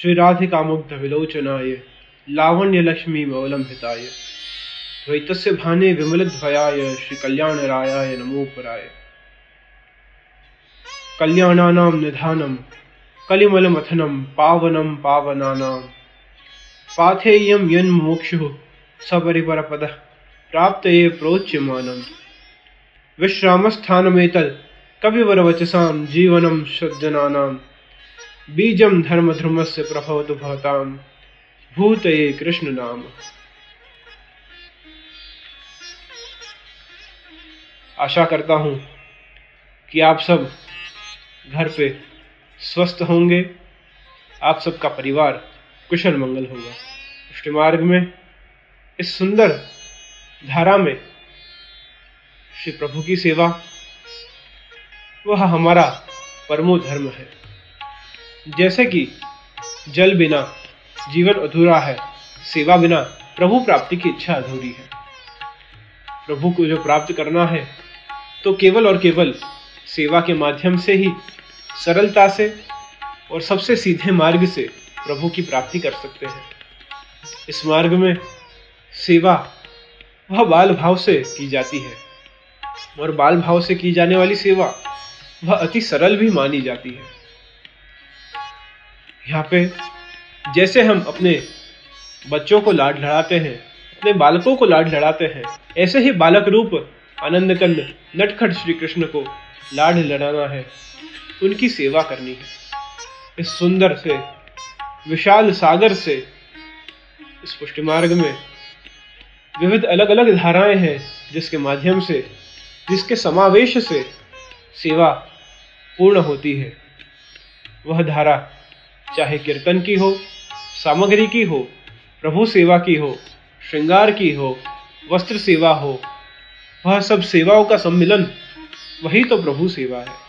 श्री राधिका मुग्ध विलोचनाय लावण्य लक्ष्मी मौलंबिताय द्वैतस्य भाने विमलद्वयाय श्री कल्याण रायाय नमो पराय कल्याणानां निधानं, कलिमलमथनं, पावनं पावनानां पाथेयं यन्मुमुक्षुः सपरिपरपदः, प्राप्तये प्रोच्यमानम् विश्रामस्थानमेतत् कविवरवचसां, जीवनं सज्जनानां बीजं धर्मधर्मस्य प्रभवतु भवतां भूतये कृष्ण नाम। आशा करता हूँ कि आप सब घर पे स्वस्थ होंगे, आप सबका परिवार कुशल मंगल होगा। पुष्टि मार्ग में, इस सुंदर धारा में श्री प्रभु की सेवा, वह हमारा परमो धर्म है। जैसे कि जल बिना जीवन अधूरा है, सेवा बिना प्रभु प्राप्ति की इच्छा अधूरी है। प्रभु को जो प्राप्त करना है तो केवल और केवल सेवा के माध्यम से ही, सरलता से और सबसे सीधे मार्ग से प्रभु की प्राप्ति कर सकते हैं। इस मार्ग में सेवा वह बाल भाव से की जाती है और बाल भाव से की जाने वाली सेवा वह अति सरल भी मानी जाती है। यहाँ पे जैसे हम अपने बच्चों को लाड लड़ाते हैं, अपने बालकों को लाड लड़ाते हैं, ऐसे ही बालक रूप आनंद कंद नटखट श्री कृष्ण को लाड लड़ाना है। उनकी सेवा करनी है। इस सुंदर से, विशाल सागर से, इस पुष्टि मार्ग में विविध अलग अलग धाराएँ हैं, जिसके माध्यम से, जिसके समावेश से सेवा पूर्ण होती है। वह धारा चाहे कीर्तन की हो, सामग्री की हो, प्रभु सेवा की हो, श्रृंगार की हो, वस्त्र सेवा हो, वह सब सेवाओं का सम्मिलन, वही तो प्रभु सेवा है।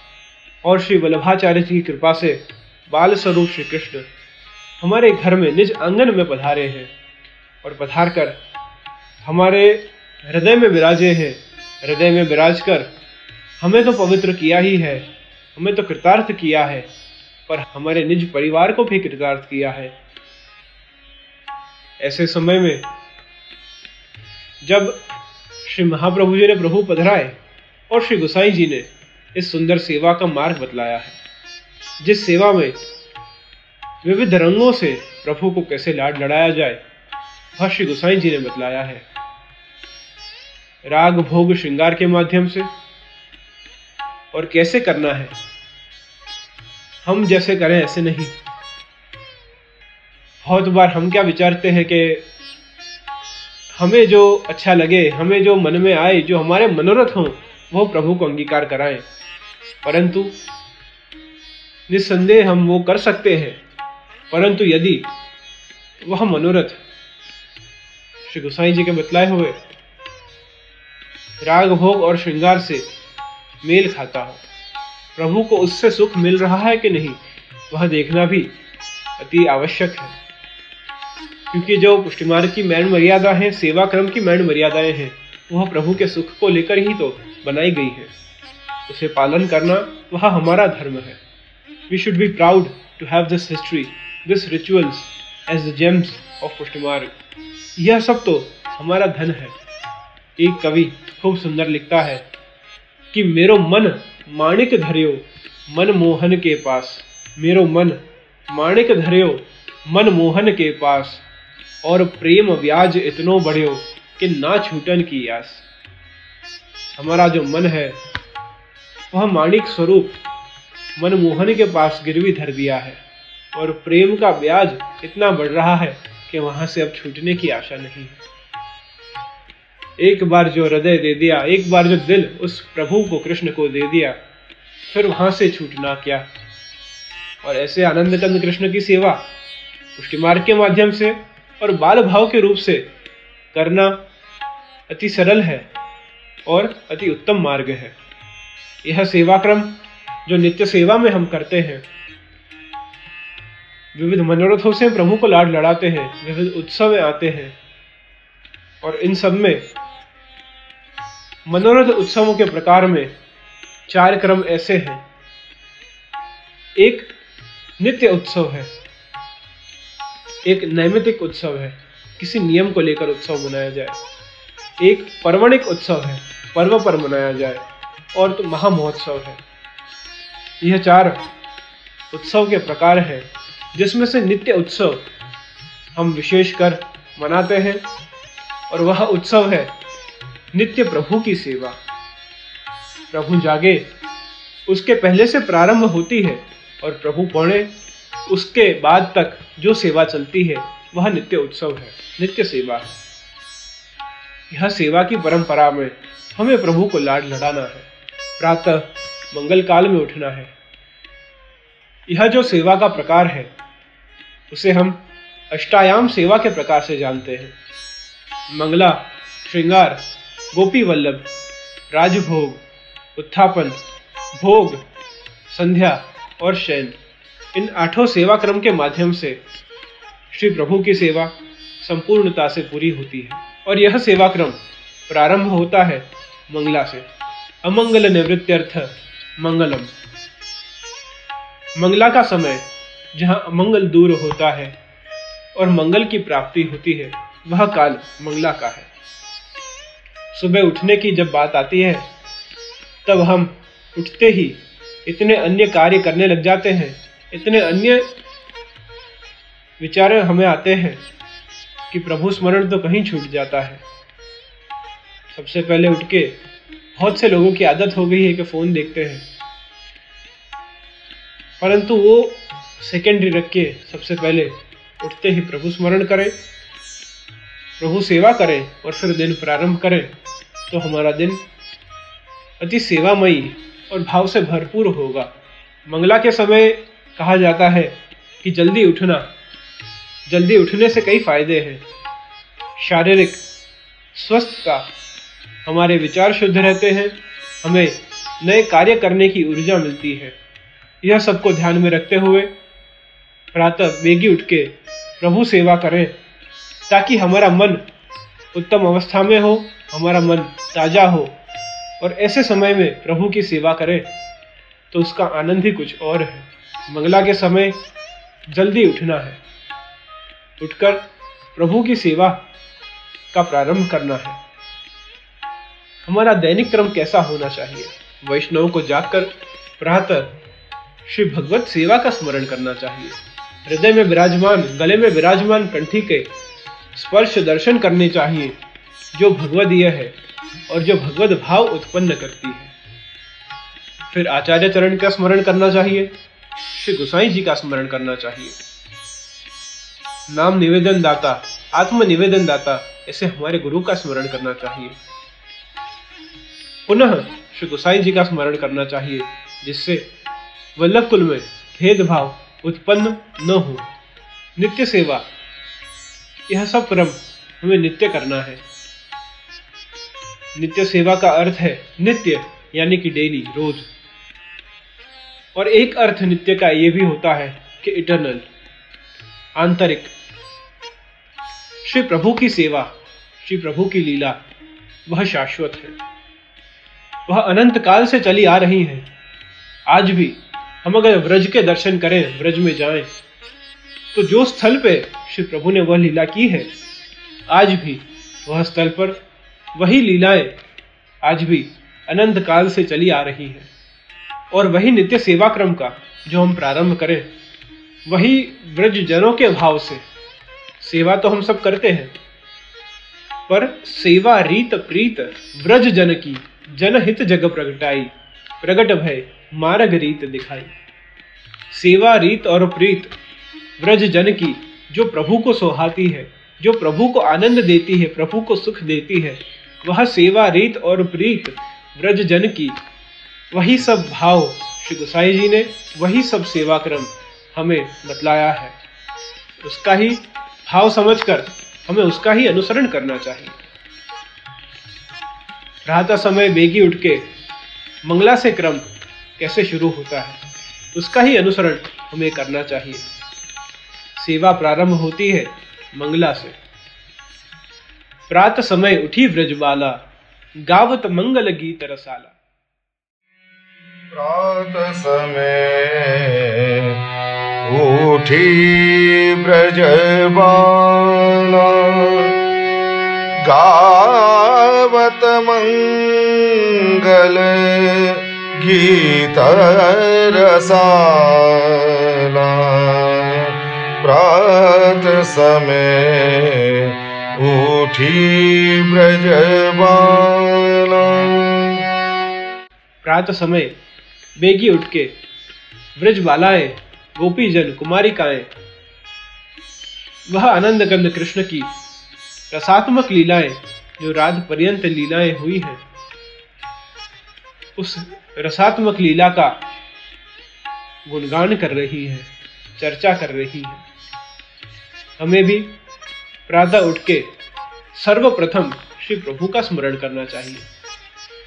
और श्री वल्लभाचार्य जी की कृपा से बाल स्वरूप श्री कृष्ण हमारे घर में निज आँगन में पधारे हैं और पधार कर हमारे हृदय में विराजे हैं। हृदय में विराज कर हमें तो पवित्र किया ही है, हमें तो कृतार्थ किया है। पर हमारे निज परिवार को भी कृतार्थ किया है। ऐसे समय में, जब श्री महाप्रभु जी ने प्रभु पधराए और श्री गुसाई जी ने इस सुंदर सेवा का मार्ग बतलाया है, जिस सेवा में विविध रंगों से प्रभु को कैसे लाड लड़ाया जाए, वह श्री गुसाई जी ने बतलाया है। राग भोग श्रृंगार के माध्यम से और कैसे करना है हम जैसे करें, ऐसे नहीं। बहुत बार हम क्या विचारते हैं कि हमें जो अच्छा लगे, हमें जो मन में आए, जो हमारे मनोरथ हों वो प्रभु को अंगीकार कराएँ। परंतु निस्संदेह हम वो कर सकते हैं। परंतु यदि वह मनोरथ श्री गोसाई जी के बतलाए हुए राग, भोग और श्रृंगार से मेल खाता हो प्रभु को उससे सुख मिल रहा है कि नहीं, वह देखना भी अति आवश्यक है। क्योंकि जो पुष्टि मार्ग की मैन मर्यादा है सेवा क्रम की मैन मर्यादाएँ हैं, वह प्रभु के सुख को लेकर ही तो बनाई गई है। उसे पालन करना वह हमारा धर्म है। We should be proud to have this history this rituals as the gems of Pushtimarg यह सब तो हमारा धन है। एक कवि खूब सुंदर लिखता है कि मेरो मन माणिक धरियो, मन मोहन के पास। मेरो मन, माणिक धरियो, मन मोहन के पास। और प्रेम व्याज इतनो बढ़ियो कि ना छूटन की आस। हमारा जो मन है, वह माणिक स्वरूप मनमोहन के पास गिरवी धर दिया है। और प्रेम का ब्याज इतना बढ़ रहा है कि वहाँ से अब छूटने की आशा नहीं है। एक बार जो हृदय दे दिया, एक बार जो दिल उस प्रभु को, कृष्ण को दे दिया, फिर वहाँ से छूटना क्या। और ऐसे आनंद चंद कृष्ण की सेवा पुष्टि मार्ग के माध्यम से और बाल भाव के रूप से करना अति सरल है और अति उत्तम मार्ग है। यह सेवा क्रम जो नित्य सेवा में हम करते हैं, विविध मनोरथों से प्रभु को लाड लड़ाते हैं, विविध उत्सव आते हैं और इन सब में मनोरथ उत्सवों के प्रकार में चार क्रम ऐसे हैं। एक नित्य उत्सव है। एक नैमितिक उत्सव है। किसी नियम को लेकर उत्सव मनाया जाए। एक पर्वणिक उत्सव है। पर्व पर मनाया जाए। और तो महामहोत्सव है। यह चार उत्सव के प्रकार हैं, जिसमें से नित्य उत्सव हम विशेषकर मनाते हैं। और वह उत्सव है नित्य प्रभु की सेवा। प्रभु जागे, उसके पहले से प्रारंभ होती है और प्रभु पौने, उसके बाद तक जो सेवा चलती है, वह नित्य उत्सव है, नित्य सेवा है। यह सेवा की परंपरा में हमें प्रभु को लाड लड़ाना है, प्रातः मंगल काल में उठना है। यह जो सेवा का प्रकार है, उसे हम अष्टायाम सेवा के प्रकार से जानते हैं। मंगला, श्रृंगार गोपी वल्लभ राजभोग, उत्थापन, भोग, संध्या और शयन। इन आठों सेवा क्रम के माध्यम से श्री प्रभु की सेवा संपूर्णता से पूरी होती है और यह सेवा क्रम प्रारंभ होता है मंगला से। अमंगल निवृत्त्यर्थ मंगलम। मंगला का समय जहाँ अमंगल दूर होता है और मंगल की प्राप्ति होती है, वह काल मंगला का है। सुबह उठने की जब बात आती है, तब हम उठते ही इतने अन्य कार्य करने लग जाते हैं। इतने अन्य विचार हमें आते हैं कि प्रभु स्मरण तो कहीं छूट जाता है। सबसे पहले उठ के बहुत से लोगों की आदत हो गई है कि फ़ोन देखते हैं। परंतु वो सेकेंडरी रख के सबसे पहले उठते ही प्रभु स्मरण करें। प्रभु सेवा करें और फिर दिन प्रारंभ करें तो हमारा दिन अति सेवामयी और भाव से भरपूर होगा। मंगला के समय कहा जाता है कि जल्दी उठना, जल्दी उठने से कई फ़ायदे हैं। शारीरिक स्वस्थता हमारे विचार शुद्ध रहते हैं, हमें नए कार्य करने की ऊर्जा मिलती है। यह सबको ध्यान में रखते हुए प्रातः वेगी उठ के प्रभु सेवा करें। ताकि हमारा मन उत्तम अवस्था में हो, हमारा मन ताज़ा हो और ऐसे समय में प्रभु की सेवा करें तो उसका आनंद ही कुछ और है। मंगला के समय जल्दी उठना है। उठकर प्रभु की सेवा का प्रारंभ करना है। हमारा दैनिक क्रम कैसा होना चाहिए? वैष्णव को जाकर प्रातः श्री भगवत सेवा का स्मरण करना चाहिए। हृदय में विराजमान, गले में विराजमान कंठी के स्पर्श दर्शन करने चाहिए, जो भगवदीय है और जो भगवत भाव उत्पन्न करती है। फिर आचार्य चरण का स्मरण करना चाहिए, श्री गोसाई जी का स्मरण करना चाहिए। नाम निवेदन दाता, आत्म निवेदन दाता ऐसे हमारे गुरु का स्मरण करना चाहिए। पुनः श्री गुसाई जी का स्मरण करना चाहिए, जिससे वल्लभ कुल में भेदभाव उत्पन्न न हो। नित्य सेवा यह सब क्रम हमें नित्य करना है। नित्य सेवा का अर्थ है नित्य, यानी कि डेली रोज। और एक अर्थ नित्य का यह भी होता है कि इटरनल आंतरिक। श्री प्रभु की सेवा, श्री प्रभु की लीला, वह शाश्वत है। वह अनंत काल से चली आ रही है। आज भी हम अगर व्रज के दर्शन करें, व्रज में जाएँ तो जो स्थल पे श्री प्रभु ने वह लीला की है, आज भी वह स्थल पर वही लीलाएँ आज भी अनंत काल से चली आ रही हैं। और वही नित्य सेवा क्रम का जो हम प्रारंभ करें, वही ब्रज जनों के भाव से सेवा तो हम सब करते हैं, पर सेवा रीत प्रीत ब्रज जन की जनहित जग प्रगटाई, प्रगट भय मार्ग रीत दिखाई। सेवा रीत और प्रीत ब्रज जन की, जो प्रभु को सोहाती है, जो प्रभु को आनंद देती है, प्रभु को सुख देती है, वह सेवा रीत और प्रीत व्रज जन की। वही सब भाव श्री गोसाई जी ने, वही सब सेवा क्रम हमें बतलाया है। उसका ही भाव समझकर हमें उसका ही अनुसरण करना चाहिए। प्रातः समय बेगी उठ के मंगला से क्रम कैसे शुरू होता है, उसका ही अनुसरण हमें करना चाहिए। सेवा प्रारंभ होती है मंगला से। प्रात समय उठी ब्रजबाला गावत मंगल गीत रसाला। प्रात समय उठी ब्रजबाला गावत मंगल गीत रसाला। प्रात समय उठी ब्रजबाला प्रात समय, बेगी उठ के ब्रज बालाएँ गोपीजन कुमारिकाएँ वह आनंद गंध कृष्ण की रसात्मक लीलाएँ, जो रात पर्यंत लीलाएँ हुई हैं। उस रसात्मक लीला का गुणगान कर रही है, चर्चा कर रही है। हमें भी प्रातः उठ के सर्वप्रथम श्री प्रभु का स्मरण करना चाहिए।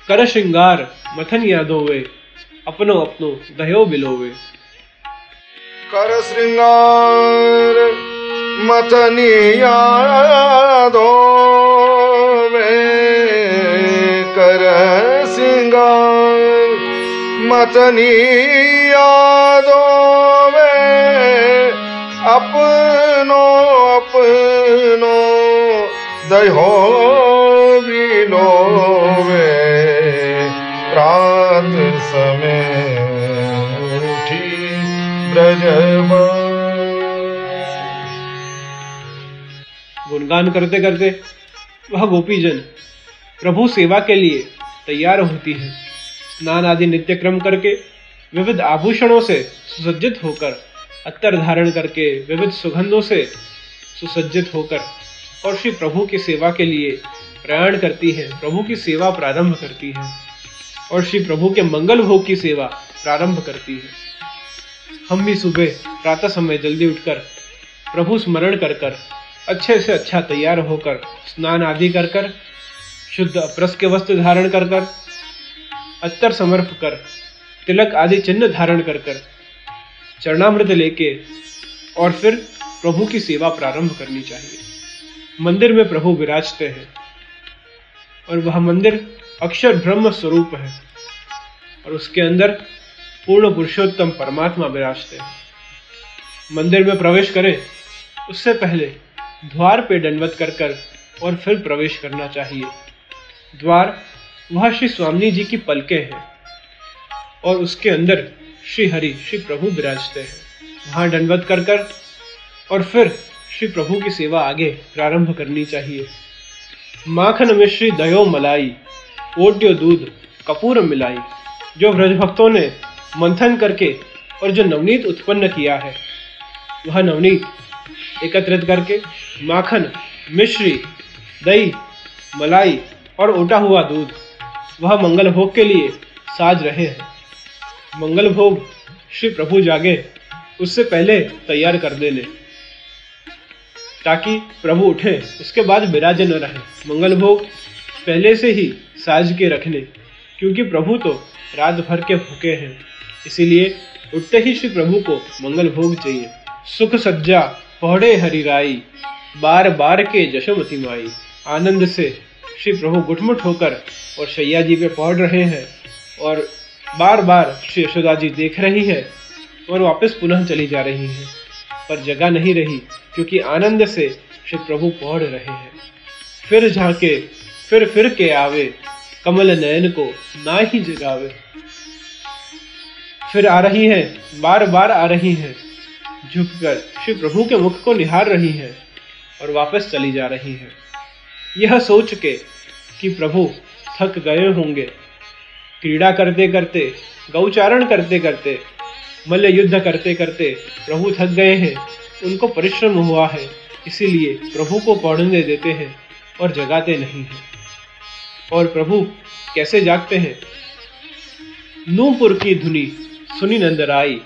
कर श्रृंगार, मथन यादो वे अपनो अपनो दयो बिलोवे। कर श्रृंगार मथनिया दो कर श्रृंगार मथनिया दो अपनो अपनो दहो बिलोवे प्रात समय उठी ब्रजमा। गुणगान करते करते वह गोपीजन प्रभु सेवा के लिए तैयार होती है। स्नान आदि नित्य क्रम करके विविध आभूषणों से सुसज्जित होकर अत्तर धारण करके विविध सुगंधों से सुसज्जित होकर और श्री प्रभु की सेवा के लिए प्रयाण करती है, प्रभु की सेवा प्रारंभ करती है और श्री प्रभु के मंगल भोग की सेवा प्रारंभ करती है। हम भी सुबह प्रातः समय जल्दी उठकर प्रभु स्मरण कर कर, अच्छे से अच्छा तैयार होकर, स्नान आदि कर कर, शुद्ध अप्रस के वस्त्र धारण कर कर, अत्तर समर्प कर, तिलक आदि चिन्ह धारण कर कर चरणामृत लेके और फिर प्रभु की सेवा प्रारंभ करनी चाहिए। मंदिर में प्रभु विराजते हैं और वह मंदिर अक्षर ब्रह्म स्वरूप है और उसके अंदर पूर्ण पुरुषोत्तम परमात्मा विराजते हैं। मंदिर में प्रवेश करें, उससे पहले द्वार पे दंडवत कर कर और फिर प्रवेश करना चाहिए। द्वार, वह श्री स्वामी जी की पलके हैं और उसके अंदर श्री हरि श्री प्रभु विराजते हैं। वहाँ दंडवत कर कर और फिर श्री प्रभु की सेवा आगे प्रारंभ करनी चाहिए। माखन मिश्री दयो मलाई, ओट्यो दूध, कपूर मिलाई, जो व्रज भक्तों ने मंथन करके और जो नवनीत उत्पन्न किया है। वह नवनीत एकत्रित करके माखन, मिश्री, दही, मलाई और ओटा हुआ दूध वह मंगल भोग के लिए साज रहे हैं। मंगल भोग श्री प्रभु जागे, उससे पहले तैयार कर देने ताकि प्रभु उठे, उसके बाद विराजे न रहे। मंगल भोग पहले से ही साज के रखने क्योंकि प्रभु तो रात भर के भूखे हैं। इसीलिए उठते ही श्री प्रभु को मंगल भोग चाहिए। सुख सज्जा, पौड़े हरिराई बार बार के जशोमती माई। आनंद से श्री प्रभु गुटमुट होकर और शैया जी पे पढ़ रहे हैं और बार बार श्री यशोदा जी देख रही है और वापस पुनः चली जा रही है, पर जगह नहीं रही, क्योंकि आनंद से श्री प्रभु पढ़ रहे हैं। फिर झाके, फिर फिर के आवे, कमल नयन को ना ही जगावे। फिर आ रही है बार बार आ रही है, झुककर श्री प्रभु के मुख को निहार रही है और वापस चली जा रही है। यह सोच के कि प्रभु थक गए होंगे क्रीड़ा करते करते, गौचारण करते करते मल्ल युद्ध करते करते प्रभु थक गए हैं। उनको परिश्रम हुआ है, इसीलिए प्रभु को पढ़ने देते हैं और जगाते नहीं हैं। और प्रभु कैसे जागते हैं? नूपुर की धुनी सुनी नंदराई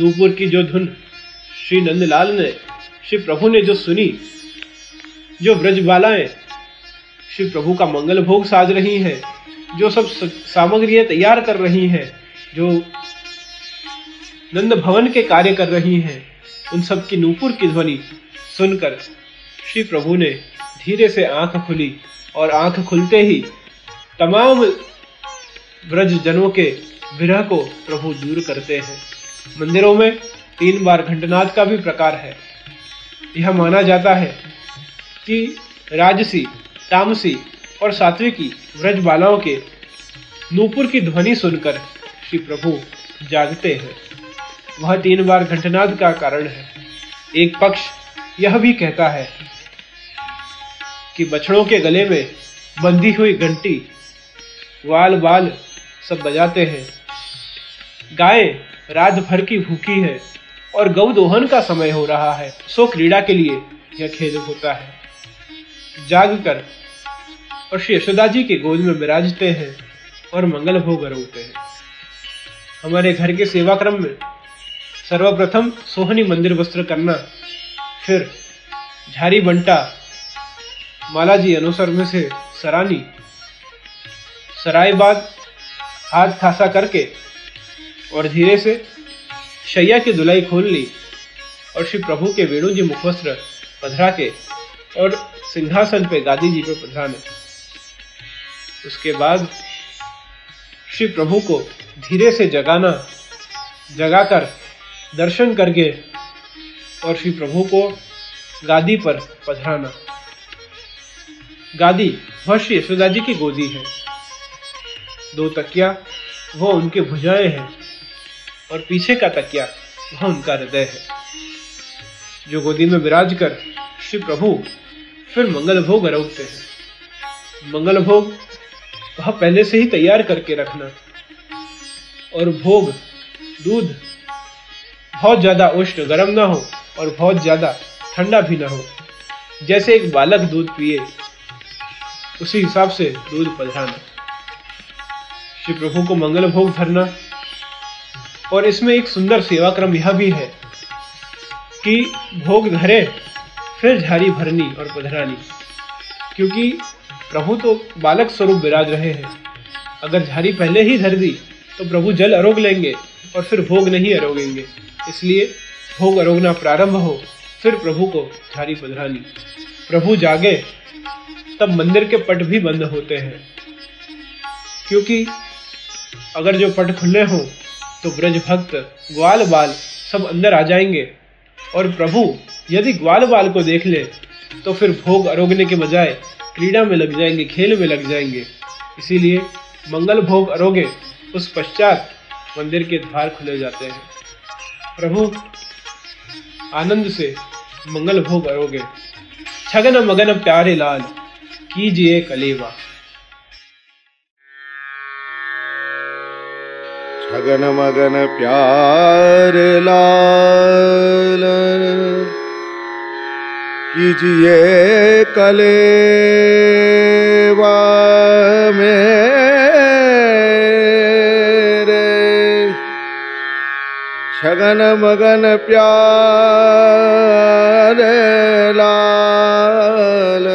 नूपुर की जो धुन श्री नंदलाल ने श्री प्रभु ने जो सुनी, जो ब्रजबालाएँ श्री प्रभु का मंगल भोग साज रही हैं जो सब सामग्रियाँ तैयार कर रही हैं, जो नंद भवन के कार्य कर रही हैं, उन सब की नूपुर की ध्वनि सुनकर श्री प्रभु ने धीरे से आँख खुली और आँख खुलते ही तमाम ब्रज जनों के विरह को प्रभु दूर करते हैं। मंदिरों में तीन बार घंटनाद का भी प्रकार है। यह माना जाता है कि राजसी, तामसी और सात्विकी व्रज बालाओं के नूपुर की ध्वनि सुनकर श्री प्रभु जागते हैं। वह तीन बार घंटनाद का कारण है। एक पक्ष यह भी कहता है कि बछड़ों के गले में बंधी हुई घंटी, वाल बाल सब बजाते हैं। गाय रात भर की भूखी है और गौ दोहन का समय हो रहा है, सो क्रीड़ा के लिए यह खेल होता है। जाग कर और श्री यशोदा जी के गोद में विराजते हैं और मंगल भोग रोते हैं। हमारे घर के सेवा क्रम में सर्वप्रथम सोहनी मंदिर वस्त्र करना, फिर झारी बंटा माला जी अनुसर में से सरानी सराय बाद हाथ खासा करके और धीरे से शैया की दुलाई खोल ली और श्री प्रभु के वेणु जी मुखवस्त्र पधरा के और सिंहासन पे गादी जी पे पधराने। उसके बाद श्री प्रभु को धीरे से जगाना, जगाकर दर्शन करके और श्री प्रभु को गादी पर पधराना। गादी वह श्री यशोदा जी की गोदी है। दो तकिया, वो उनके भुजाएँ हैं और पीछे का तकिया वह उनका हृदय है। जो गोदी में विराज कर श्री प्रभु फिर मंगल भोग अरोगते हैं। मंगल भोग वह पहले से ही तैयार करके रखना। और भोग, दूध, बहुत ज़्यादा उष्ण गर्म ना हो और बहुत ज़्यादा ठंडा भी ना हो। जैसे एक बालक दूध पिए, उसी हिसाब से दूध पधराना। श्री प्रभु को मंगल भोग धरना। और इसमें एक सुंदर सेवा क्रम यह भी है कि भोग धरे, फिर झारी भरनी और पधरानी। क्योंकि प्रभु तो बालक स्वरूप विराज रहे हैं। अगर झारी पहले ही धर दी तो प्रभु जल अरोग लेंगे और फिर भोग नहीं अरोगेंगे। इसलिए भोग अरोगना प्रारंभ हो, फिर प्रभु को झारी पधरानी प्रभु जागे, तब मंदिर के पट भी बंद होते हैं। क्योंकि अगर जो पट खुले हों तो ब्रज भक्त, ग्वाल बाल सब अंदर आ जाएँगे। और प्रभु यदि ग्वाल बाल को देख ले तो फिर भोग अरोगने के बजाय क्रीड़ा में लग जाएँगे, खेल में लग जाएँगे। इसीलिए मंगल भोग अरोगे, उस पश्चात मंदिर के द्वार खुले जाते हैं। प्रभु, आनंद से मंगल भोग अरोगे। छगन मगन प्यारे लाल, कीजिए कलेवा। छगन मगन प्यार लाल। कीजिए कलेवा मेरे। छगन मगन प्यार लाल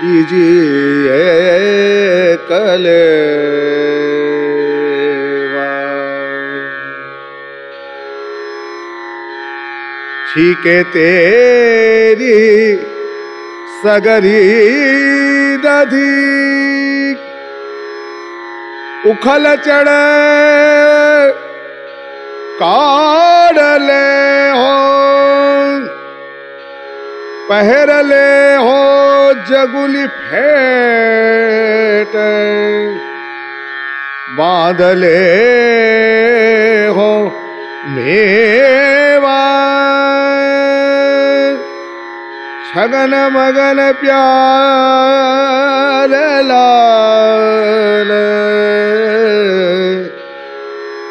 कीजिए कलेवा। छीके तेरी सगरी दधी। उखल चढ़ ले हो, पहर ले हो, जगुली फेट बादले हो मेवा छगन मगन प्यार लाल।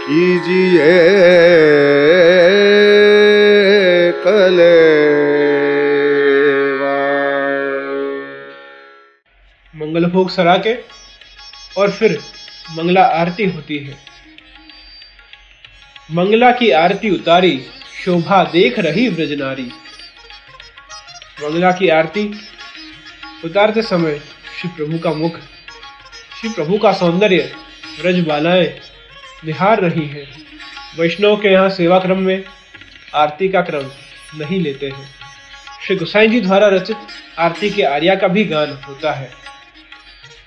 कीजिए कलेवा मंगल भोग सरा के और फिर मंगला आरती होती है। मंगला की आरती उतारी, शोभा देख रही ब्रजनारी। मंगला की आरती उतारते समय श्री प्रभु का मुख, श्री प्रभु का सौंदर्य ब्रज बालाएँ निहार रही हैं। वैष्णव के यहाँ सेवा क्रम में आरती का क्रम नहीं लेते हैं। श्री गोसाई जी द्वारा रचित आरती के आर्या का भी गान होता है।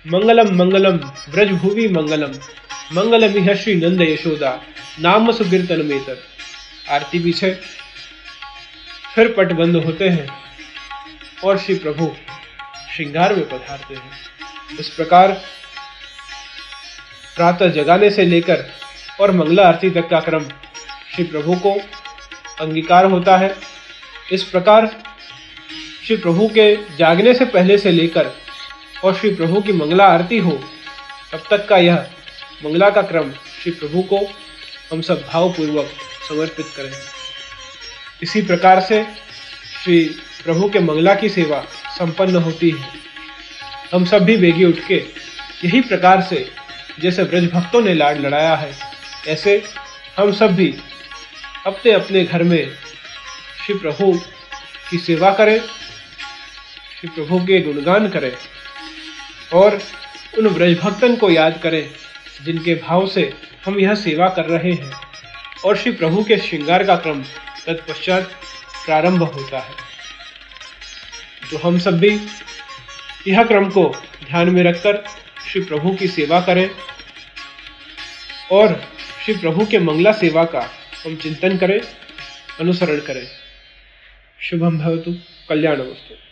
मंगलम मंगलम ब्रज भुवि मंगलम मंगलम यह श्री नंद यशोदा, नाम सुकीर्तन में आरती पीछे फिर पट बंद होते हैं। और श्री प्रभु श्रृंगार में पधारते हैं। इस प्रकार प्रातः जगाने से लेकर और मंगला आरती तक का क्रम श्री प्रभु को अंगीकार होता है। इस प्रकार श्री प्रभु के जागने से पहले से लेकर और श्री प्रभु की मंगला आरती हो, तब तक का यह मंगला का क्रम श्री प्रभु को हम सब भावपूर्वक समर्पित करें। इसी प्रकार से श्री प्रभु के मंगला की सेवा संपन्न होती है। हम सब भी बेगी उठ के यही प्रकार से जैसे ब्रज भक्तों ने लाड लड़ाया है, ऐसे हम सब भी अपने अपने घर में श्री प्रभु की सेवा करें, श्री प्रभु के गुणगान करें और उन ब्रज भक्तन को याद करें जिनके भाव से हम यह सेवा कर रहे हैं और श्री प्रभु के श्रृंगार का क्रम तत्पश्चात प्रारंभ होता है। तो हम सब भी यह क्रम को ध्यान में रखकर श्री प्रभु की सेवा करें और श्री प्रभु के मंगला सेवा का हम चिंतन करें, अनुसरण करें। शुभम भवतु, कल्याण वस्तु